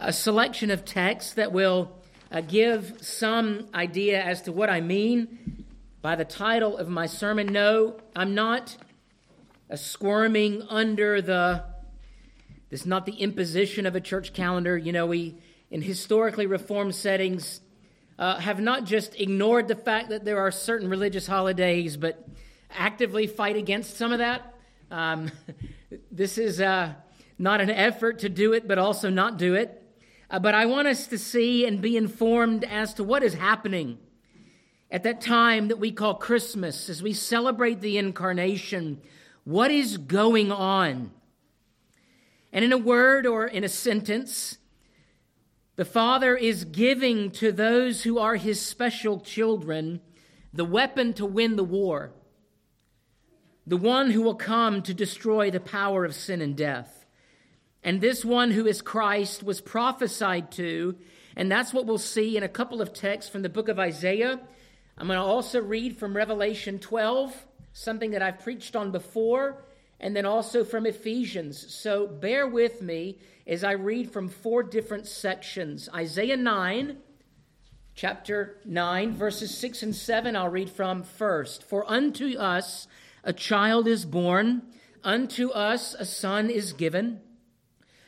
a selection of texts that will uh, give some idea as to what I mean by the title of my sermon. No, I'm not uh, squirming under the, this is not the imposition of a church calendar. You know, we, in historically reformed settings, uh, have not just ignored the fact that there are certain religious holidays, but actively fight against some of that. Um, this is uh, not an effort to do it, but also not do it. Uh, but I want us to see and be informed as to what is happening at that time that we call Christmas, as we celebrate the incarnation. What is going on? And in a word or in a sentence, the Father is giving to those who are his special children the weapon to win the war, the one who will come to destroy the power of sin and death. And this one who is Christ was prophesied to, and that's what we'll see in a couple of texts from the book of Isaiah. I'm going to also read from Revelation 12, something that I've preached on before, and then also from Ephesians. So bear with me as I read from four different sections. Isaiah 9, chapter 9, verses 6 and 7, I'll read from first. For unto us a child is born, unto us a son is given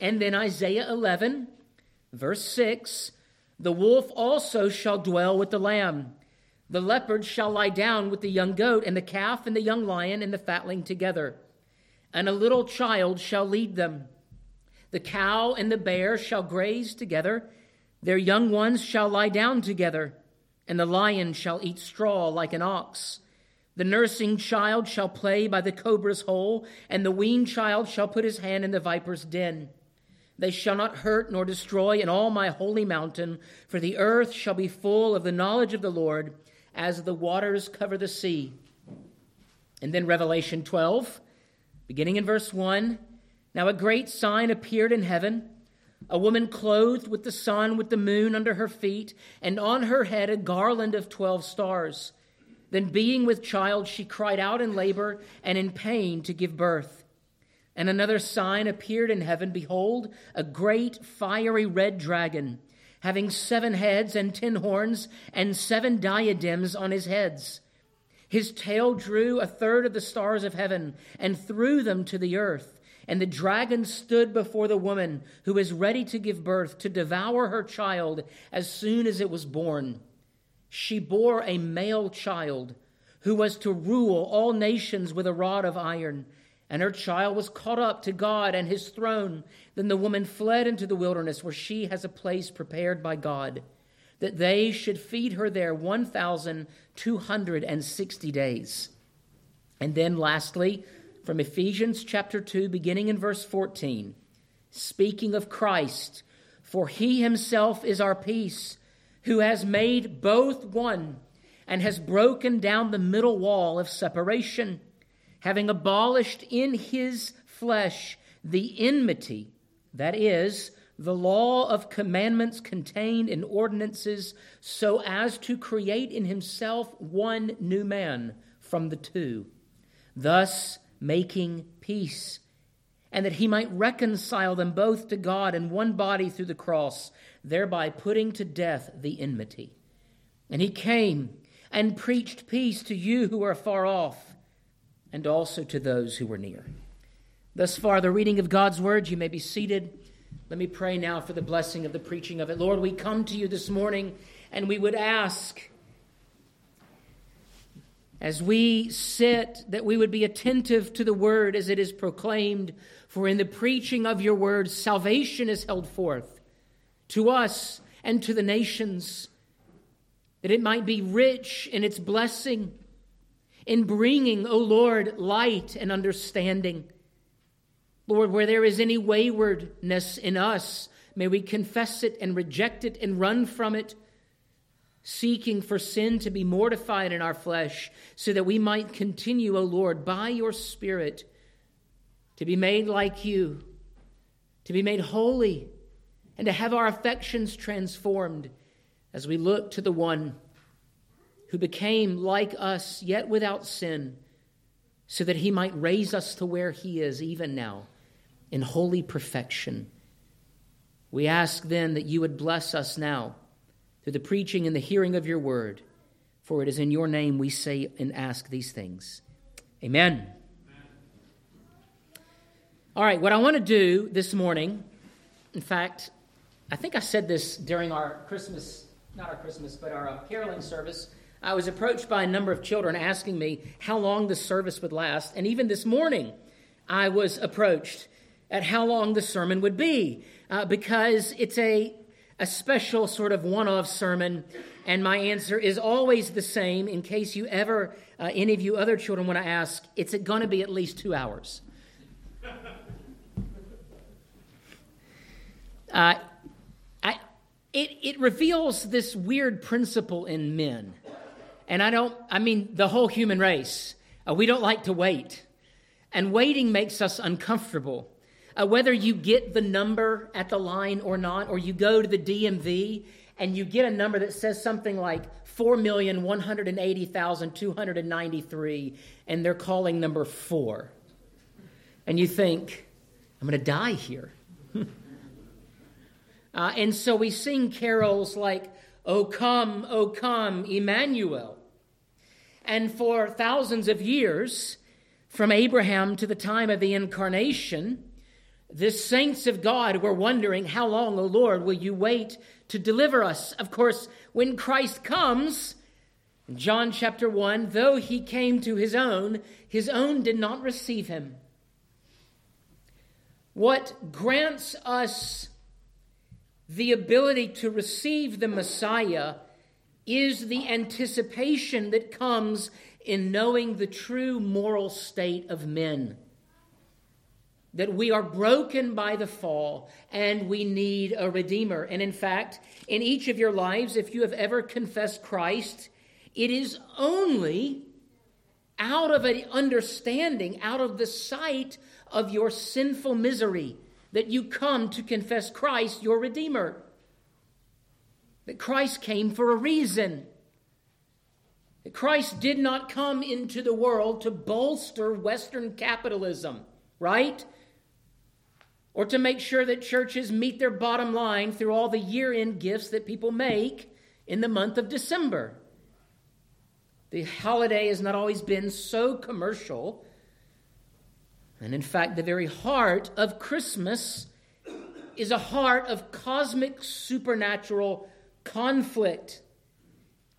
And then Isaiah 11, verse 6 The wolf also shall dwell with the lamb. The leopard shall lie down with the young goat, and the calf and the young lion and the fatling together. And a little child shall lead them. The cow and the bear shall graze together. Their young ones shall lie down together, and the lion shall eat straw like an ox. The nursing child shall play by the cobra's hole, and the weaned child shall put his hand in the viper's den. They shall not hurt nor destroy in all my holy mountain, for the earth shall be full of the knowledge of the Lord as the waters cover the sea. And then Revelation 12, beginning in verse 1. Now a great sign appeared in heaven a woman clothed with the sun, with the moon under her feet, and on her head a garland of twelve stars. Then, being with child, she cried out in labor and in pain to give birth. And another sign appeared in heaven Behold, a great fiery red dragon, having seven heads and ten horns, and seven diadems on his heads. His tail drew a third of the stars of heaven and threw them to the earth. And the dragon stood before the woman who is ready to give birth to devour her child as soon as it was born. She bore a male child who was to rule all nations with a rod of iron and her child was caught up to God and his throne. Then the woman fled into the wilderness where she has a place prepared by God, that they should feed her there 1,260 days. And then lastly, from Ephesians chapter 2, beginning in verse 14, speaking of Christ, for he himself is our peace, who has made both one and has broken down the middle wall of separation having abolished in his flesh the enmity, that is, the law of commandments contained in ordinances, so as to create in himself one new man from the two, thus making peace, and that he might reconcile them both to God in one body through the cross, thereby putting to death the enmity. And he came and preached peace to you who are far off and also to those who were near. Thus far, the reading of God's word. You may be seated. Let me pray now for the blessing of the preaching of it. Lord, we come to you this morning and we would ask, as we sit, that we would be attentive to the word as it is proclaimed. For in the preaching of your word, salvation is held forth to us and to the nations, that it might be rich in its blessing in bringing, O Lord, light and understanding. Lord, where there is any waywardness in us, May we confess it and reject it and run from it, seeking for sin to be mortified in our flesh, so that we might continue, O Lord, by your Spirit, to be made like you, to be made holy, and to have our affections transformed as we look to the one who became like us, yet without sin, so that he might raise us to where he is even now in holy perfection. We ask then that you would bless us now through the preaching and the hearing of your word, for it is in your name we say and ask these things. Amen. All right, what I want to do this morning, in fact, I think I said this during our Christmas, not our Christmas, but our uh, caroling service. I was approached by a number of children asking me how long the service would last. And even this morning, I was approached at how long the sermon would be uh, because it's a, a special sort of one off sermon. And my answer is always the same in case you ever, uh, any of you other children want to ask, it's going to be at least two hours. Uh, I, it, it reveals this weird principle in men. And I don't, I mean, the whole human race. Uh, we don't like to wait. And waiting makes us uncomfortable. Uh, whether you get the number at the line or not, or you go to the DMV and you get a number that says something like 4,180,293, and they're calling number four. And you think, I'm going to die here. uh, and so we sing carols like, O come, O come, Emmanuel. And for thousands of years, from Abraham to the time of the incarnation, the saints of God were wondering, How long, O Lord, will you wait to deliver us? Of course, when Christ comes, John chapter 1, though he came to his own, his own did not receive him. What grants us the ability to receive the Messiah is the anticipation that comes in knowing the true moral state of men. That we are broken by the fall and we need a Redeemer. And in fact, in each of your lives, if you have ever confessed Christ, it is only out of an understanding, out of the sight of your sinful misery, that you come to confess Christ, your Redeemer. That Christ came for a reason. That Christ did not come into the world to bolster Western capitalism, right? Or to make sure that churches meet their bottom line through all the year end gifts that people make in the month of December. The holiday has not always been so commercial. And in fact, the very heart of Christmas is a heart of cosmic supernatural conflict.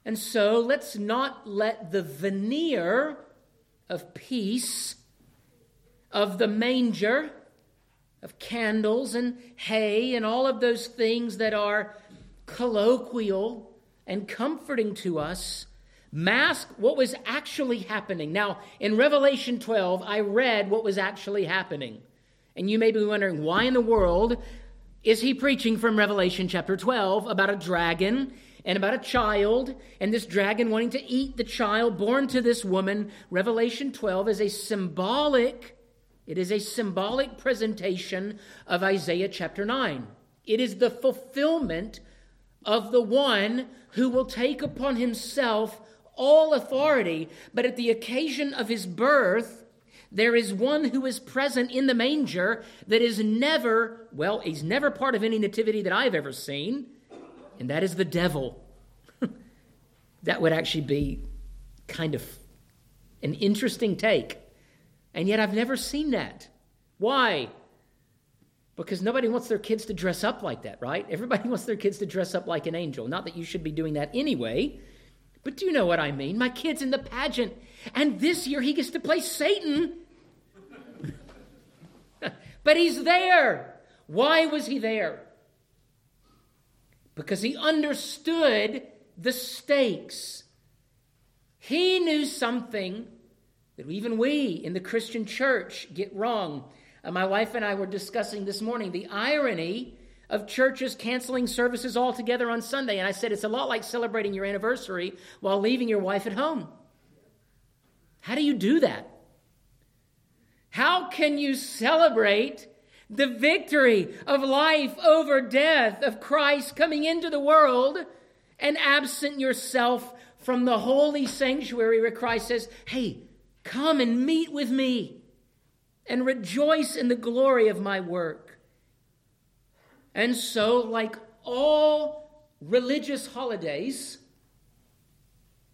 And so let's not let the veneer of peace, of the manger, of candles and hay and all of those things that are colloquial and comforting to us, mask what was actually happening. Now, in Revelation 12, I read what was actually happening. And you may be wondering, why in the world is he preaching from Revelation chapter 12 about a dragon and about a child, and this dragon wanting to eat the child born to this woman. Revelation 12 is a symbolic, it is a symbolic presentation of Isaiah chapter 9. It is the fulfillment of the one who will take upon himself all authority, but at the occasion of his birth, there is one who is present in the manger that is never, well, he's never part of any nativity that I've ever seen, and that is the devil. that would actually be kind of an interesting take. And yet I've never seen that. Why? Because nobody wants their kids to dress up like that, right? Everybody wants their kids to dress up like an angel. Not that you should be doing that anyway, but do you know what I mean? My kid's in the pageant, and this year he gets to play Satan. but he's there. Why was he there? Because he understood the stakes. He knew something that even we in the Christian church get wrong. Uh, my wife and I were discussing this morning the irony of churches canceling services altogether on Sunday. And I said, it's a lot like celebrating your anniversary while leaving your wife at home. How do you do that? How can you celebrate the victory of life over death, of Christ coming into the world, and absent yourself from the holy sanctuary where Christ says, Hey, come and meet with me and rejoice in the glory of my work. And so, like all religious holidays,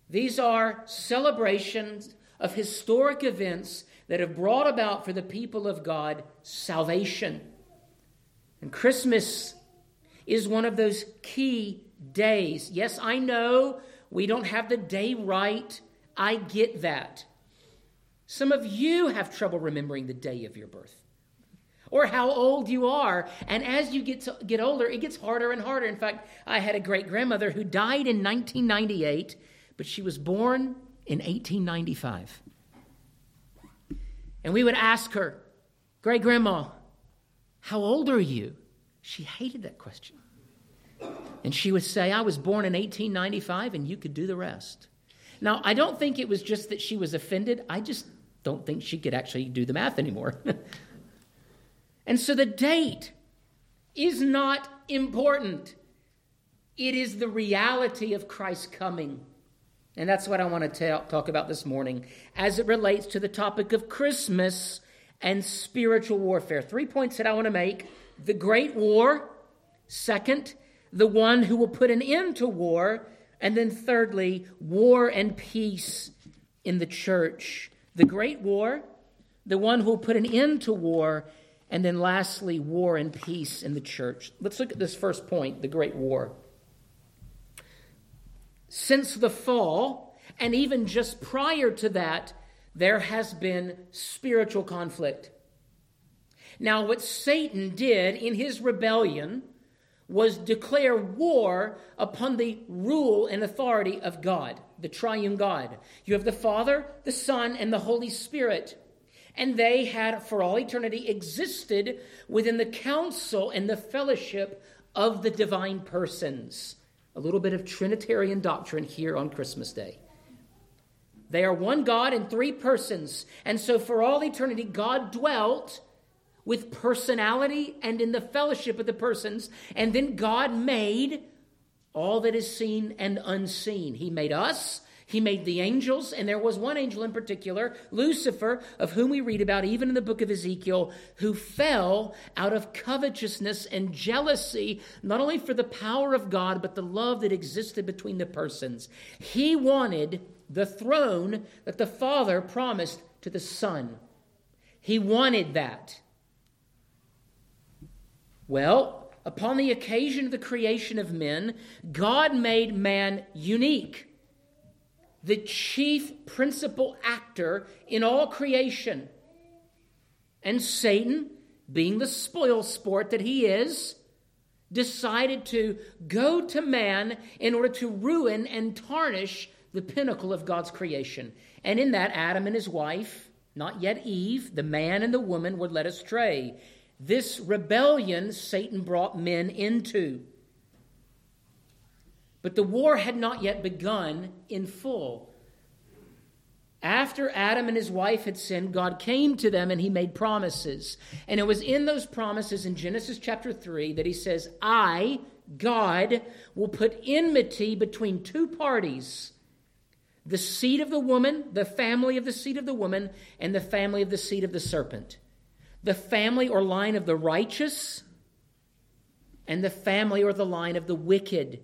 these are celebrations of historic events that have brought about for the people of God salvation. And Christmas is one of those key days. Yes, I know we don't have the day right. I get that. Some of you have trouble remembering the day of your birth or how old you are. And as you get, to, get older, it gets harder and harder. In fact, I had a great grandmother who died in 1998, but she was born in 1895. And we would ask her, Great grandma, how old are you? She hated that question. And she would say, I was born in 1895 and you could do the rest. Now, I don't think it was just that she was offended. I just don't think she could actually do the math anymore. and so the date is not important, it is the reality of Christ's coming. And that's what I want to talk about this morning as it relates to the topic of Christmas and spiritual warfare. Three points that I want to make the great war, second, the one who will put an end to war, and then thirdly, war and peace in the church. The great war, the one who will put an end to war, and then lastly, war and peace in the church. Let's look at this first point the great war since the fall, and even just prior to that, there has been spiritual conflict. Now, what Satan did in his rebellion was declare war upon the rule and authority of God, the triune God. You have the Father, the Son, and the Holy Spirit. And they had, for all eternity, existed within the council and the fellowship of the divine persons. A little bit of Trinitarian doctrine here on Christmas Day. They are one God in three persons. And so, for all eternity, God dwelt with personality and in the fellowship of the persons. And then God made all that is seen and unseen. He made us, he made the angels, and there was one angel in particular, Lucifer, of whom we read about even in the book of Ezekiel, who fell out of covetousness and jealousy, not only for the power of God, but the love that existed between the persons. He wanted the throne that the Father promised to the Son. He wanted that. Well, upon the occasion of the creation of men, God made man unique the chief principal actor in all creation. And Satan, being the spoil sport that he is, decided to go to man in order to ruin and tarnish the pinnacle of God's creation. And in that, Adam and his wife, not yet Eve, the man and the woman, were led astray. This rebellion Satan brought men into. But the war had not yet begun in full. After Adam and his wife had sinned, God came to them and he made promises. And it was in those promises in Genesis chapter 3 that he says, I, God, will put enmity between two parties the seed of the woman, the family of the seed of the woman, and the family of the seed of the serpent. The family or line of the righteous, and the family or the line of the wicked.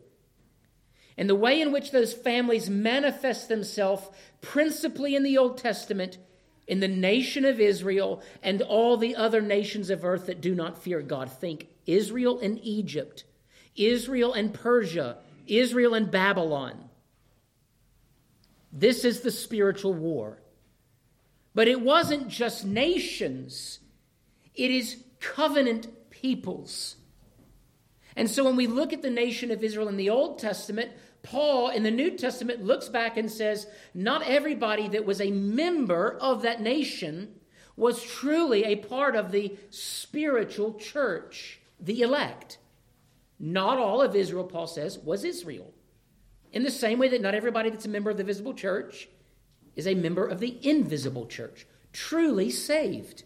And the way in which those families manifest themselves, principally in the Old Testament, in the nation of Israel and all the other nations of earth that do not fear God. Think Israel and Egypt, Israel and Persia, Israel and Babylon. This is the spiritual war. But it wasn't just nations, it is covenant peoples. And so when we look at the nation of Israel in the Old Testament, Paul in the New Testament looks back and says, not everybody that was a member of that nation was truly a part of the spiritual church, the elect. Not all of Israel, Paul says, was Israel. In the same way that not everybody that's a member of the visible church is a member of the invisible church, truly saved.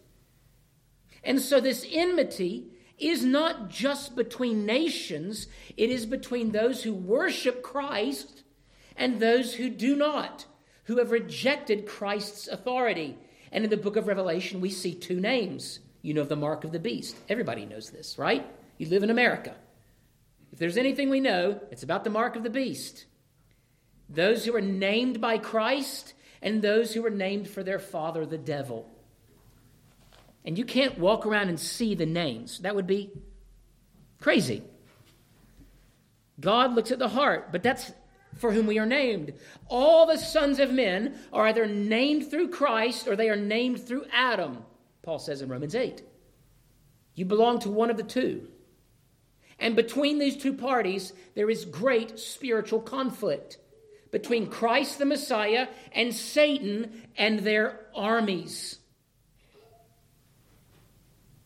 And so this enmity is not just between nations, it is between those who worship Christ and those who do not, who have rejected Christ's authority. And in the book of Revelation, we see two names. You know the mark of the beast. Everybody knows this, right? You live in America. If there's anything we know, it's about the mark of the beast. Those who are named by Christ and those who are named for their father, the devil. And you can't walk around and see the names. That would be crazy. God looks at the heart, but that's for whom we are named. All the sons of men are either named through Christ or they are named through Adam, Paul says in Romans 8. You belong to one of the two. And between these two parties, there is great spiritual conflict between Christ the Messiah and Satan and their armies,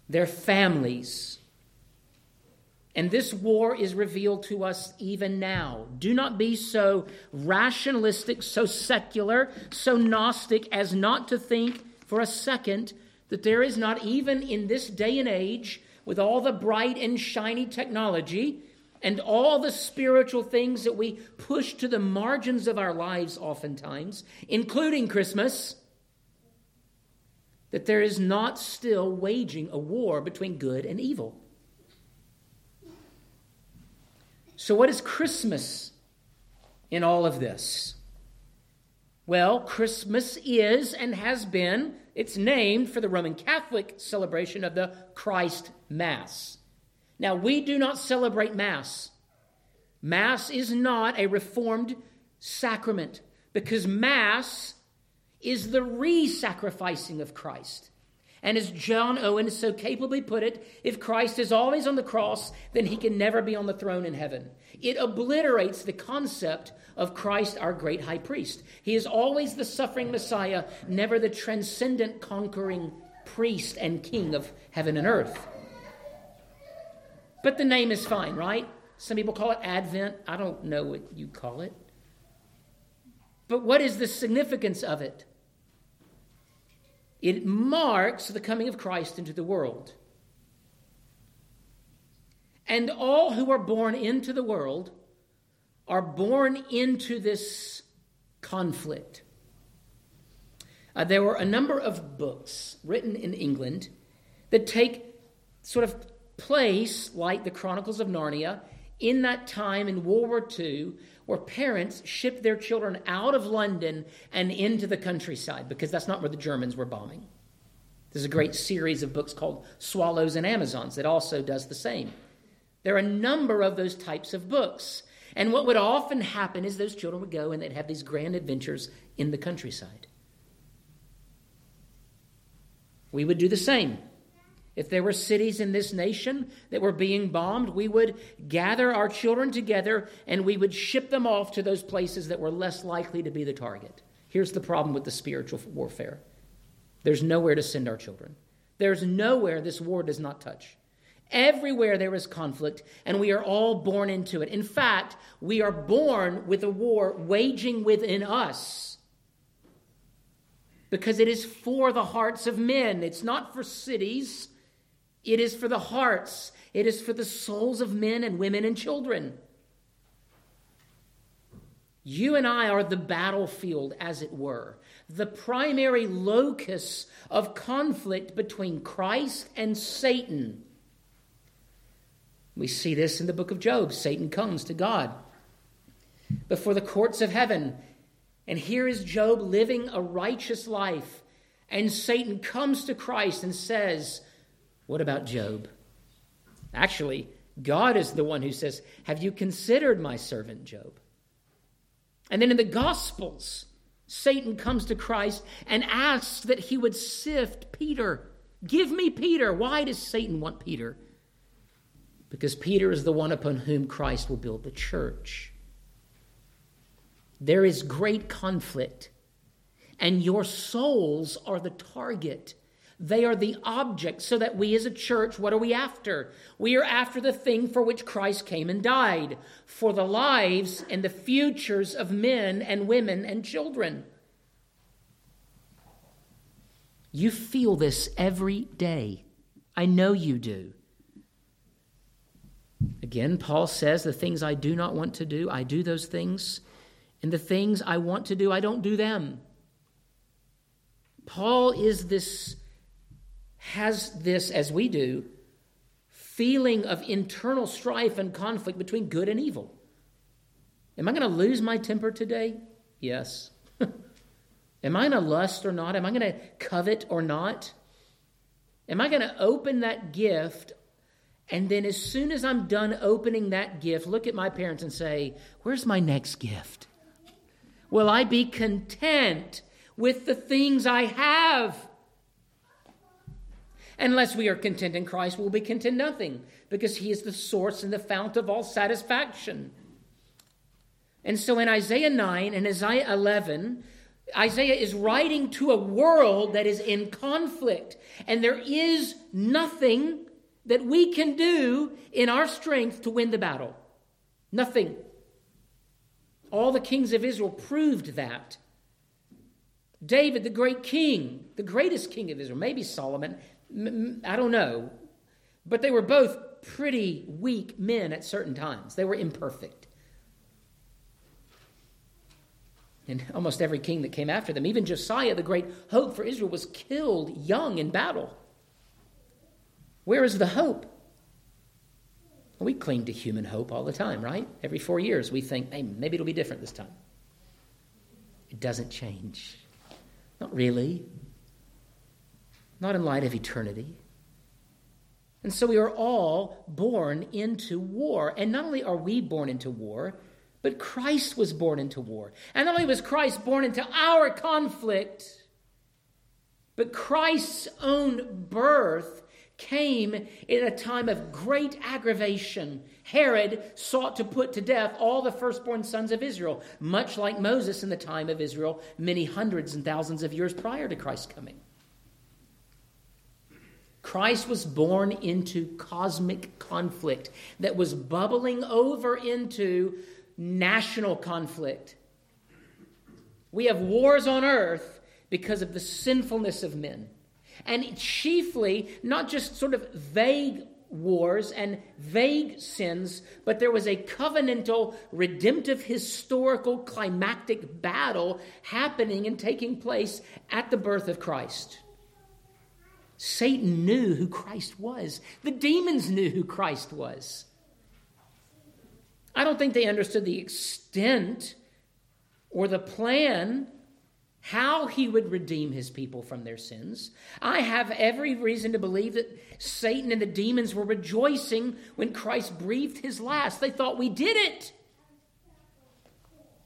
their families. And this war is revealed to us even now. Do not be so rationalistic, so secular, so Gnostic as not to think for a second that there is not, even in this day and age, with all the bright and shiny technology and all the spiritual things that we push to the margins of our lives, oftentimes, including Christmas, that there is not still waging a war between good and evil. So, what is Christmas in all of this? Well, Christmas is and has been, it's named for the Roman Catholic celebration of the Christ Mass. Now, we do not celebrate Mass. Mass is not a reformed sacrament because Mass is the re sacrificing of Christ. And as John Owen so capably put it, if Christ is always on the cross, then he can never be on the throne in heaven. It obliterates the concept of Christ, our great high priest. He is always the suffering Messiah, never the transcendent conquering priest and king of heaven and earth. But the name is fine, right? Some people call it Advent. I don't know what you call it. But what is the significance of it? It marks the coming of Christ into the world. And all who are born into the world are born into this conflict. Uh, there were a number of books written in England that take sort of place, like the Chronicles of Narnia, in that time in World War II where parents shipped their children out of London and into the countryside because that's not where the Germans were bombing. There's a great series of books called Swallows and Amazons that also does the same. There are a number of those types of books. And what would often happen is those children would go and they'd have these grand adventures in the countryside. We would do the same. If there were cities in this nation that were being bombed, we would gather our children together and we would ship them off to those places that were less likely to be the target. Here's the problem with the spiritual warfare there's nowhere to send our children, there's nowhere this war does not touch. Everywhere there is conflict, and we are all born into it. In fact, we are born with a war waging within us because it is for the hearts of men. It's not for cities, it is for the hearts, it is for the souls of men and women and children. You and I are the battlefield, as it were, the primary locus of conflict between Christ and Satan. We see this in the book of Job. Satan comes to God before the courts of heaven. And here is Job living a righteous life. And Satan comes to Christ and says, what about Job? Actually, God is the one who says, Have you considered my servant Job? And then in the Gospels, Satan comes to Christ and asks that he would sift Peter. Give me Peter. Why does Satan want Peter? Because Peter is the one upon whom Christ will build the church. There is great conflict, and your souls are the target They are the object, so that we as a church, what are we after? We are after the thing for which Christ came and died, for the lives and the futures of men and women and children. You feel this every day. I know you do. Again, Paul says, The things I do not want to do, I do those things. And the things I want to do, I don't do them. Paul is this, has this, as we do, feeling of internal strife and conflict between good and evil. Am I going to lose my temper today? Yes. Am I going to lust or not? Am I going to covet or not? Am I going to open that gift and then, as soon as I'm done opening that gift, look at my parents and say, Where's my next gift? Will I be content with the things I have? Unless we are content in Christ, we'll be content nothing because He is the source and the fount of all satisfaction. And so in Isaiah 9 and Isaiah 11, Isaiah is writing to a world that is in conflict, and there is nothing that we can do in our strength to win the battle. Nothing. All the kings of Israel proved that. David, the great king, the greatest king of Israel, maybe Solomon, I don't know. But they were both pretty weak men at certain times. They were imperfect. And almost every king that came after them, even Josiah, the great hope for Israel, was killed young in battle. Where is the hope? We cling to human hope all the time, right? Every four years we think, hey, maybe it'll be different this time. It doesn't change. Not really. Not in light of eternity. And so we are all born into war. And not only are we born into war, but Christ was born into war. And not only was Christ born into our conflict, but Christ's own birth came in a time of great aggravation. Herod sought to put to death all the firstborn sons of Israel, much like Moses in the time of Israel, many hundreds and thousands of years prior to Christ's coming. Christ was born into cosmic conflict that was bubbling over into national conflict. We have wars on earth because of the sinfulness of men and chiefly not just sort of vague wars and vague sins, but there was a covenantal, redemptive, historical, climactic battle happening and taking place at the birth of Christ. Satan knew who Christ was, the demons knew who Christ was. I don't think they understood the extent or the plan how he would redeem his people from their sins. I have every reason to believe that Satan and the demons were rejoicing when Christ breathed his last. They thought, we did it.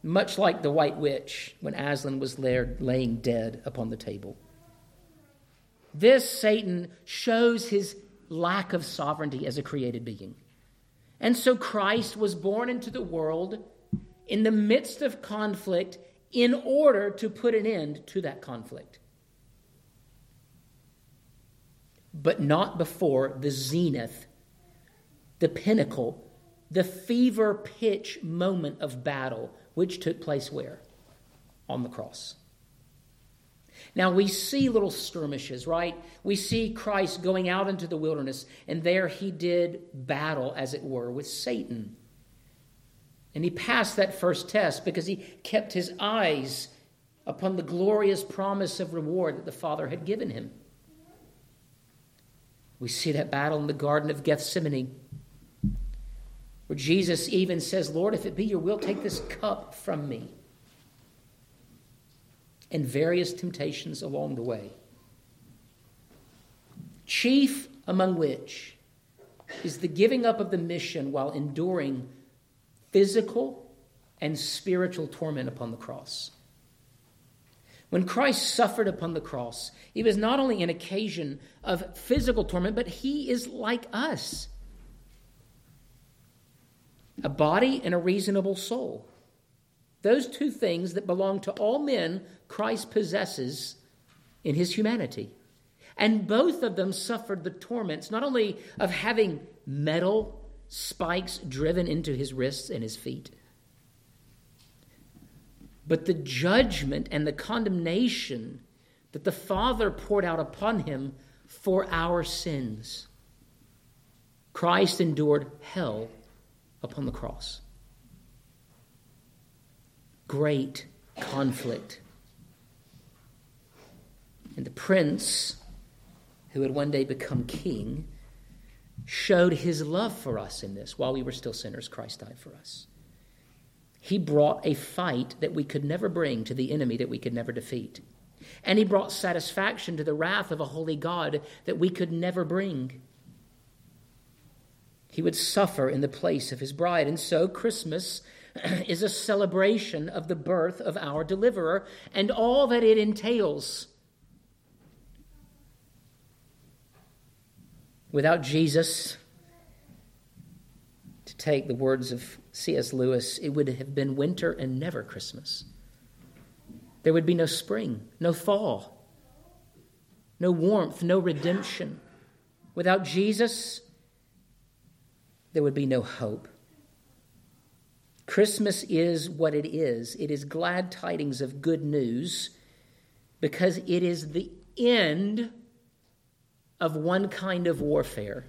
Much like the white witch when Aslan was there laying dead upon the table. This Satan shows his lack of sovereignty as a created being. And so Christ was born into the world in the midst of conflict in order to put an end to that conflict. But not before the zenith, the pinnacle, the fever pitch moment of battle, which took place where? On the cross. Now we see little skirmishes, right? We see Christ going out into the wilderness, and there he did battle, as it were, with Satan. And he passed that first test because he kept his eyes upon the glorious promise of reward that the Father had given him. We see that battle in the Garden of Gethsemane, where Jesus even says, Lord, if it be your will, take this cup from me. And various temptations along the way. Chief among which is the giving up of the mission while enduring physical and spiritual torment upon the cross. When Christ suffered upon the cross, it was not only an occasion of physical torment, but he is like us a body and a reasonable soul. Those two things that belong to all men, Christ possesses in his humanity. And both of them suffered the torments, not only of having metal spikes driven into his wrists and his feet, but the judgment and the condemnation that the Father poured out upon him for our sins. Christ endured hell upon the cross. Great conflict. And the prince, who would one day become king, showed his love for us in this. While we were still sinners, Christ died for us. He brought a fight that we could never bring to the enemy that we could never defeat. And he brought satisfaction to the wrath of a holy God that we could never bring. He would suffer in the place of his bride. And so Christmas is a celebration of the birth of our deliverer and all that it entails. Without Jesus, to take the words of C.S. Lewis, it would have been winter and never Christmas. There would be no spring, no fall, no warmth, no redemption. Without Jesus, there would be no hope. Christmas is what it is it is glad tidings of good news because it is the end of one kind of warfare.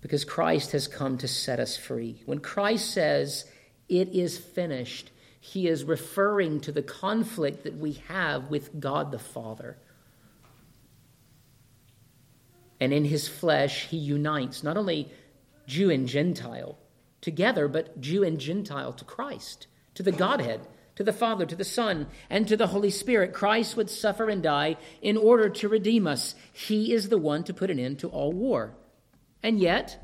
Because Christ has come to set us free. When Christ says, It is finished, he is referring to the conflict that we have with God the Father. And in his flesh, he unites not only Jew and Gentile together, but Jew and Gentile to Christ, to the Godhead, to the Father, to the Son, and to the Holy Spirit. Christ would suffer and die in order to redeem us. He is the one to put an end to all war. And yet,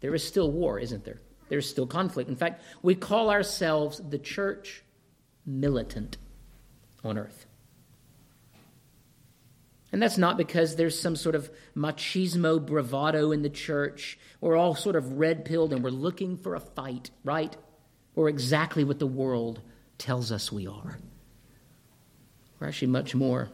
there is still war, isn't there? There's still conflict. In fact, we call ourselves the church militant on earth. And that's not because there's some sort of machismo bravado in the church. We're all sort of red pilled and we're looking for a fight, right? We're exactly what the world tells us we are. We're actually much more.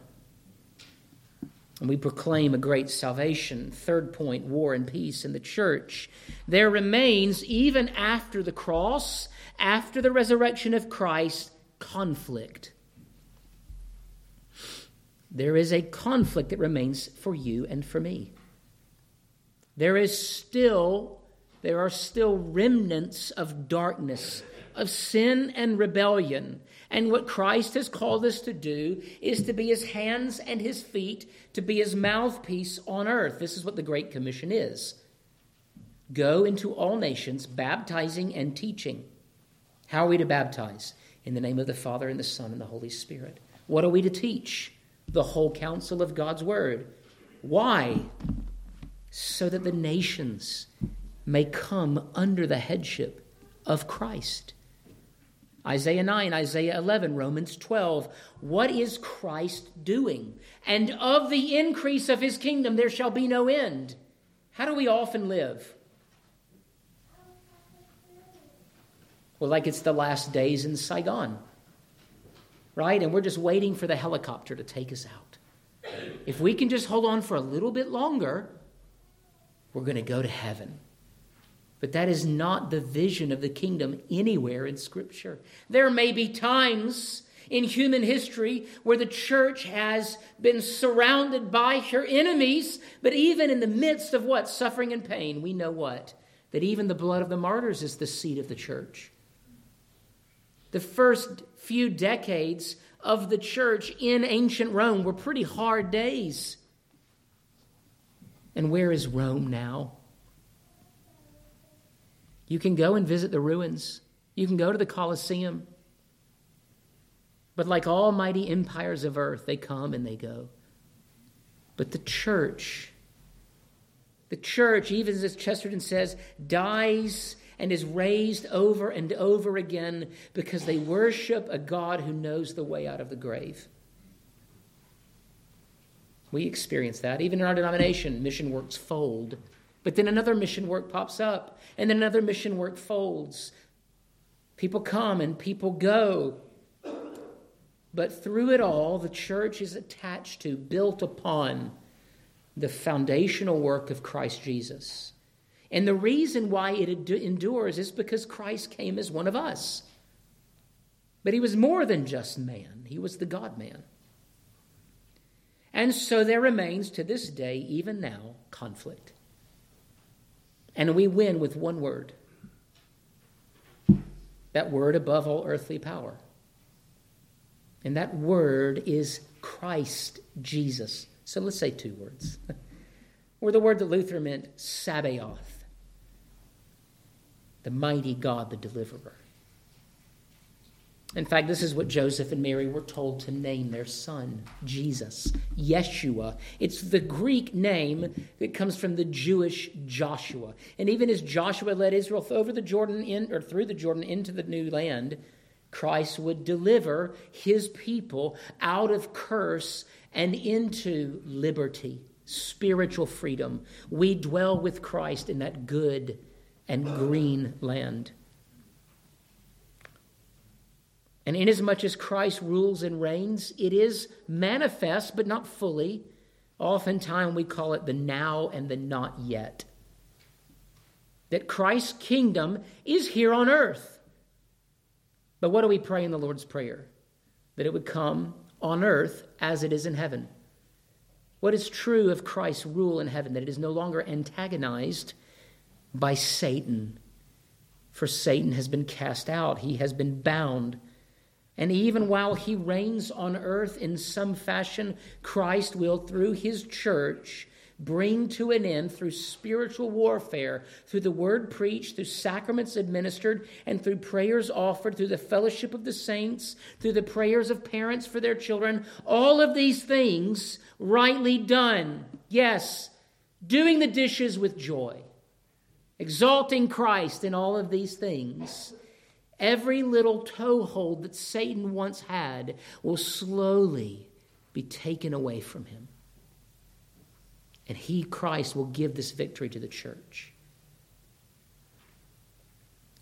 And we proclaim a great salvation. Third point war and peace in the church. There remains, even after the cross, after the resurrection of Christ, conflict there is a conflict that remains for you and for me. There is still, there are still remnants of darkness, of sin and rebellion. And what Christ has called us to do is to be his hands and his feet, to be his mouthpiece on earth. This is what the Great Commission is. Go into all nations, baptizing and teaching. How are we to baptize? In the name of the Father, and the Son, and the Holy Spirit. What are we to teach? the whole counsel of God's word. Why? So that the nations may come under the headship of Christ. Isaiah 9, Isaiah 11, Romans 12. What is Christ doing? And of the increase of his kingdom there shall be no end. How do we often live? Well, like it's the last days in Saigon right? And we're just waiting for the helicopter to take us out. If we can just hold on for a little bit longer, we're going to go to heaven. But that is not the vision of the kingdom anywhere in Scripture. There may be times in human history where the church has been surrounded by her enemies, but even in the midst of what? Suffering and pain, we know what? That even the blood of the martyrs is the seed of the church. The first few decades of the church in ancient Rome were pretty hard days. And where is Rome now? You can go and visit the ruins, you can go to the Colosseum. But like all mighty empires of earth, they come and they go. But the church, the church, even as Chesterton says, dies and is raised over and over again because they worship a God who knows the way out of the grave. We experience that. Even in our denomination, mission works fold. But then another mission work pops up, and then another mission work folds. People come and people go. But through it all, the church is attached to, built upon the foundational work of Christ Jesus. And the reason why it endures is because Christ came as one of us. But he was more than just man, he was the God man. And so there remains to this day, even now, conflict. And we win with one word that word above all earthly power. And that word is Christ Jesus. So let's say two words. or the word that Luther meant, Sabaoth, the mighty God, the deliverer. In fact, this is what Joseph and Mary were told to name their son, Jesus, Yeshua. It's the Greek name that comes from the Jewish Joshua. And even as Joshua led Israel over the Jordan in, or through the Jordan into the new land, Christ would deliver his people out of curse and into liberty, spiritual freedom. We dwell with Christ in that good and green land. And inasmuch as Christ rules and reigns, it is manifest, but not fully. Oftentimes we call it the now and the not yet. That Christ's kingdom is here on earth. But what do we pray in the Lord's Prayer? That it would come on earth as it is in heaven. What is true of Christ's rule in heaven? That it is no longer antagonized by Satan. For Satan has been cast out, he has been bound and even while he reigns on earth in some fashion, Christ will, through his church, bring to an end through spiritual warfare, through the word preached, through sacraments administered, and through prayers offered, through the fellowship of the saints, through the prayers of parents for their children. All of these things rightly done. Yes, doing the dishes with joy, exalting Christ in all of these things Every little toehold that Satan once had will slowly be taken away from him. And he, Christ, will give this victory to the church.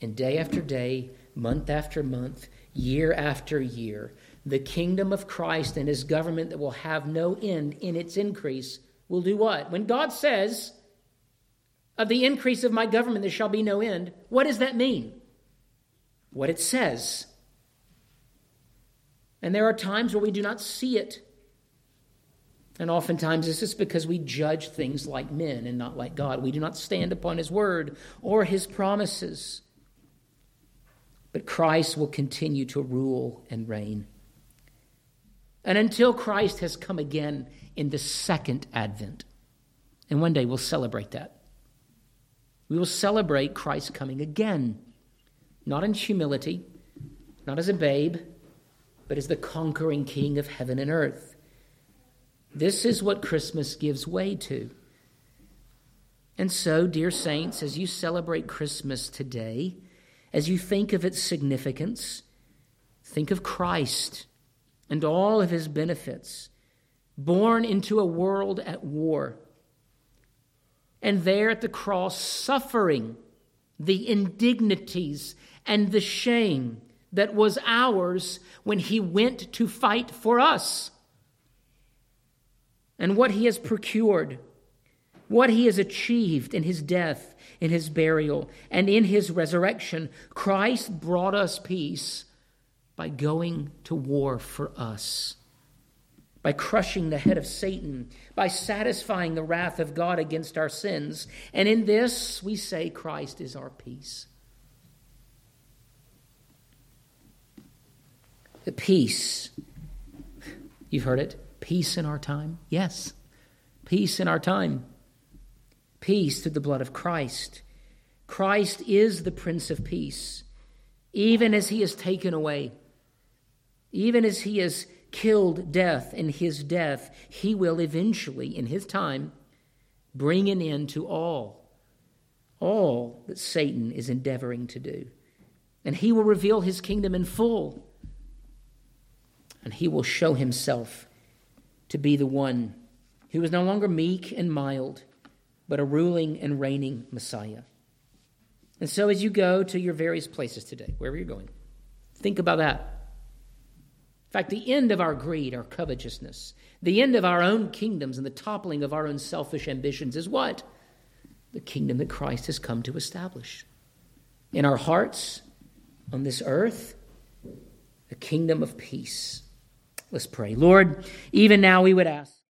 And day after day, month after month, year after year, the kingdom of Christ and his government that will have no end in its increase will do what? When God says, Of the increase of my government there shall be no end, what does that mean? What it says. And there are times where we do not see it. And oftentimes this is because we judge things like men and not like God. We do not stand upon His word or His promises. But Christ will continue to rule and reign. And until Christ has come again in the second advent, and one day we'll celebrate that. We will celebrate Christ coming again not in humility, not as a babe, but as the conquering king of heaven and earth. This is what Christmas gives way to. And so, dear saints, as you celebrate Christmas today, as you think of its significance, think of Christ and all of his benefits, born into a world at war, and there at the cross, suffering the indignities and the shame that was ours when he went to fight for us. And what he has procured, what he has achieved in his death, in his burial, and in his resurrection. Christ brought us peace by going to war for us, by crushing the head of Satan, by satisfying the wrath of God against our sins. And in this, we say Christ is our peace. The peace. You've heard it. Peace in our time. Yes. Peace in our time. Peace through the blood of Christ. Christ is the Prince of Peace. Even as he is taken away, even as he has killed death in his death, he will eventually, in his time, bring an end to all, all that Satan is endeavoring to do. And he will reveal his kingdom in full and he will show himself to be the one who is no longer meek and mild, but a ruling and reigning Messiah. And so, as you go to your various places today, wherever you're going, think about that. In fact, the end of our greed, our covetousness, the end of our own kingdoms and the toppling of our own selfish ambitions is what? The kingdom that Christ has come to establish. In our hearts, on this earth, a kingdom of peace. Let's pray. Lord, even now we would ask.